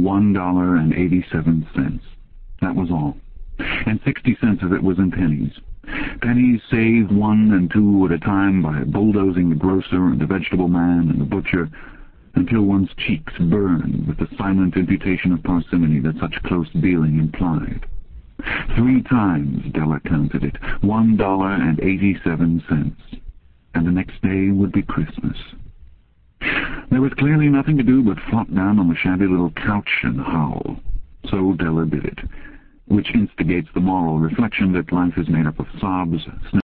One dollar and eighty-seven cents. That was all. And sixty cents of it was in pennies. Pennies saved one and two at a time by bulldozing the grocer and the vegetable man and the butcher until one's cheeks burned with the silent imputation of parsimony that such close dealing implied. Three times Della counted it, one dollar and eighty-seven cents, and the next day would be Christmas. There was clearly nothing to do but flop down on the shabby little couch and howl. So Della did it, which instigates the moral reflection that life is made up of sobs,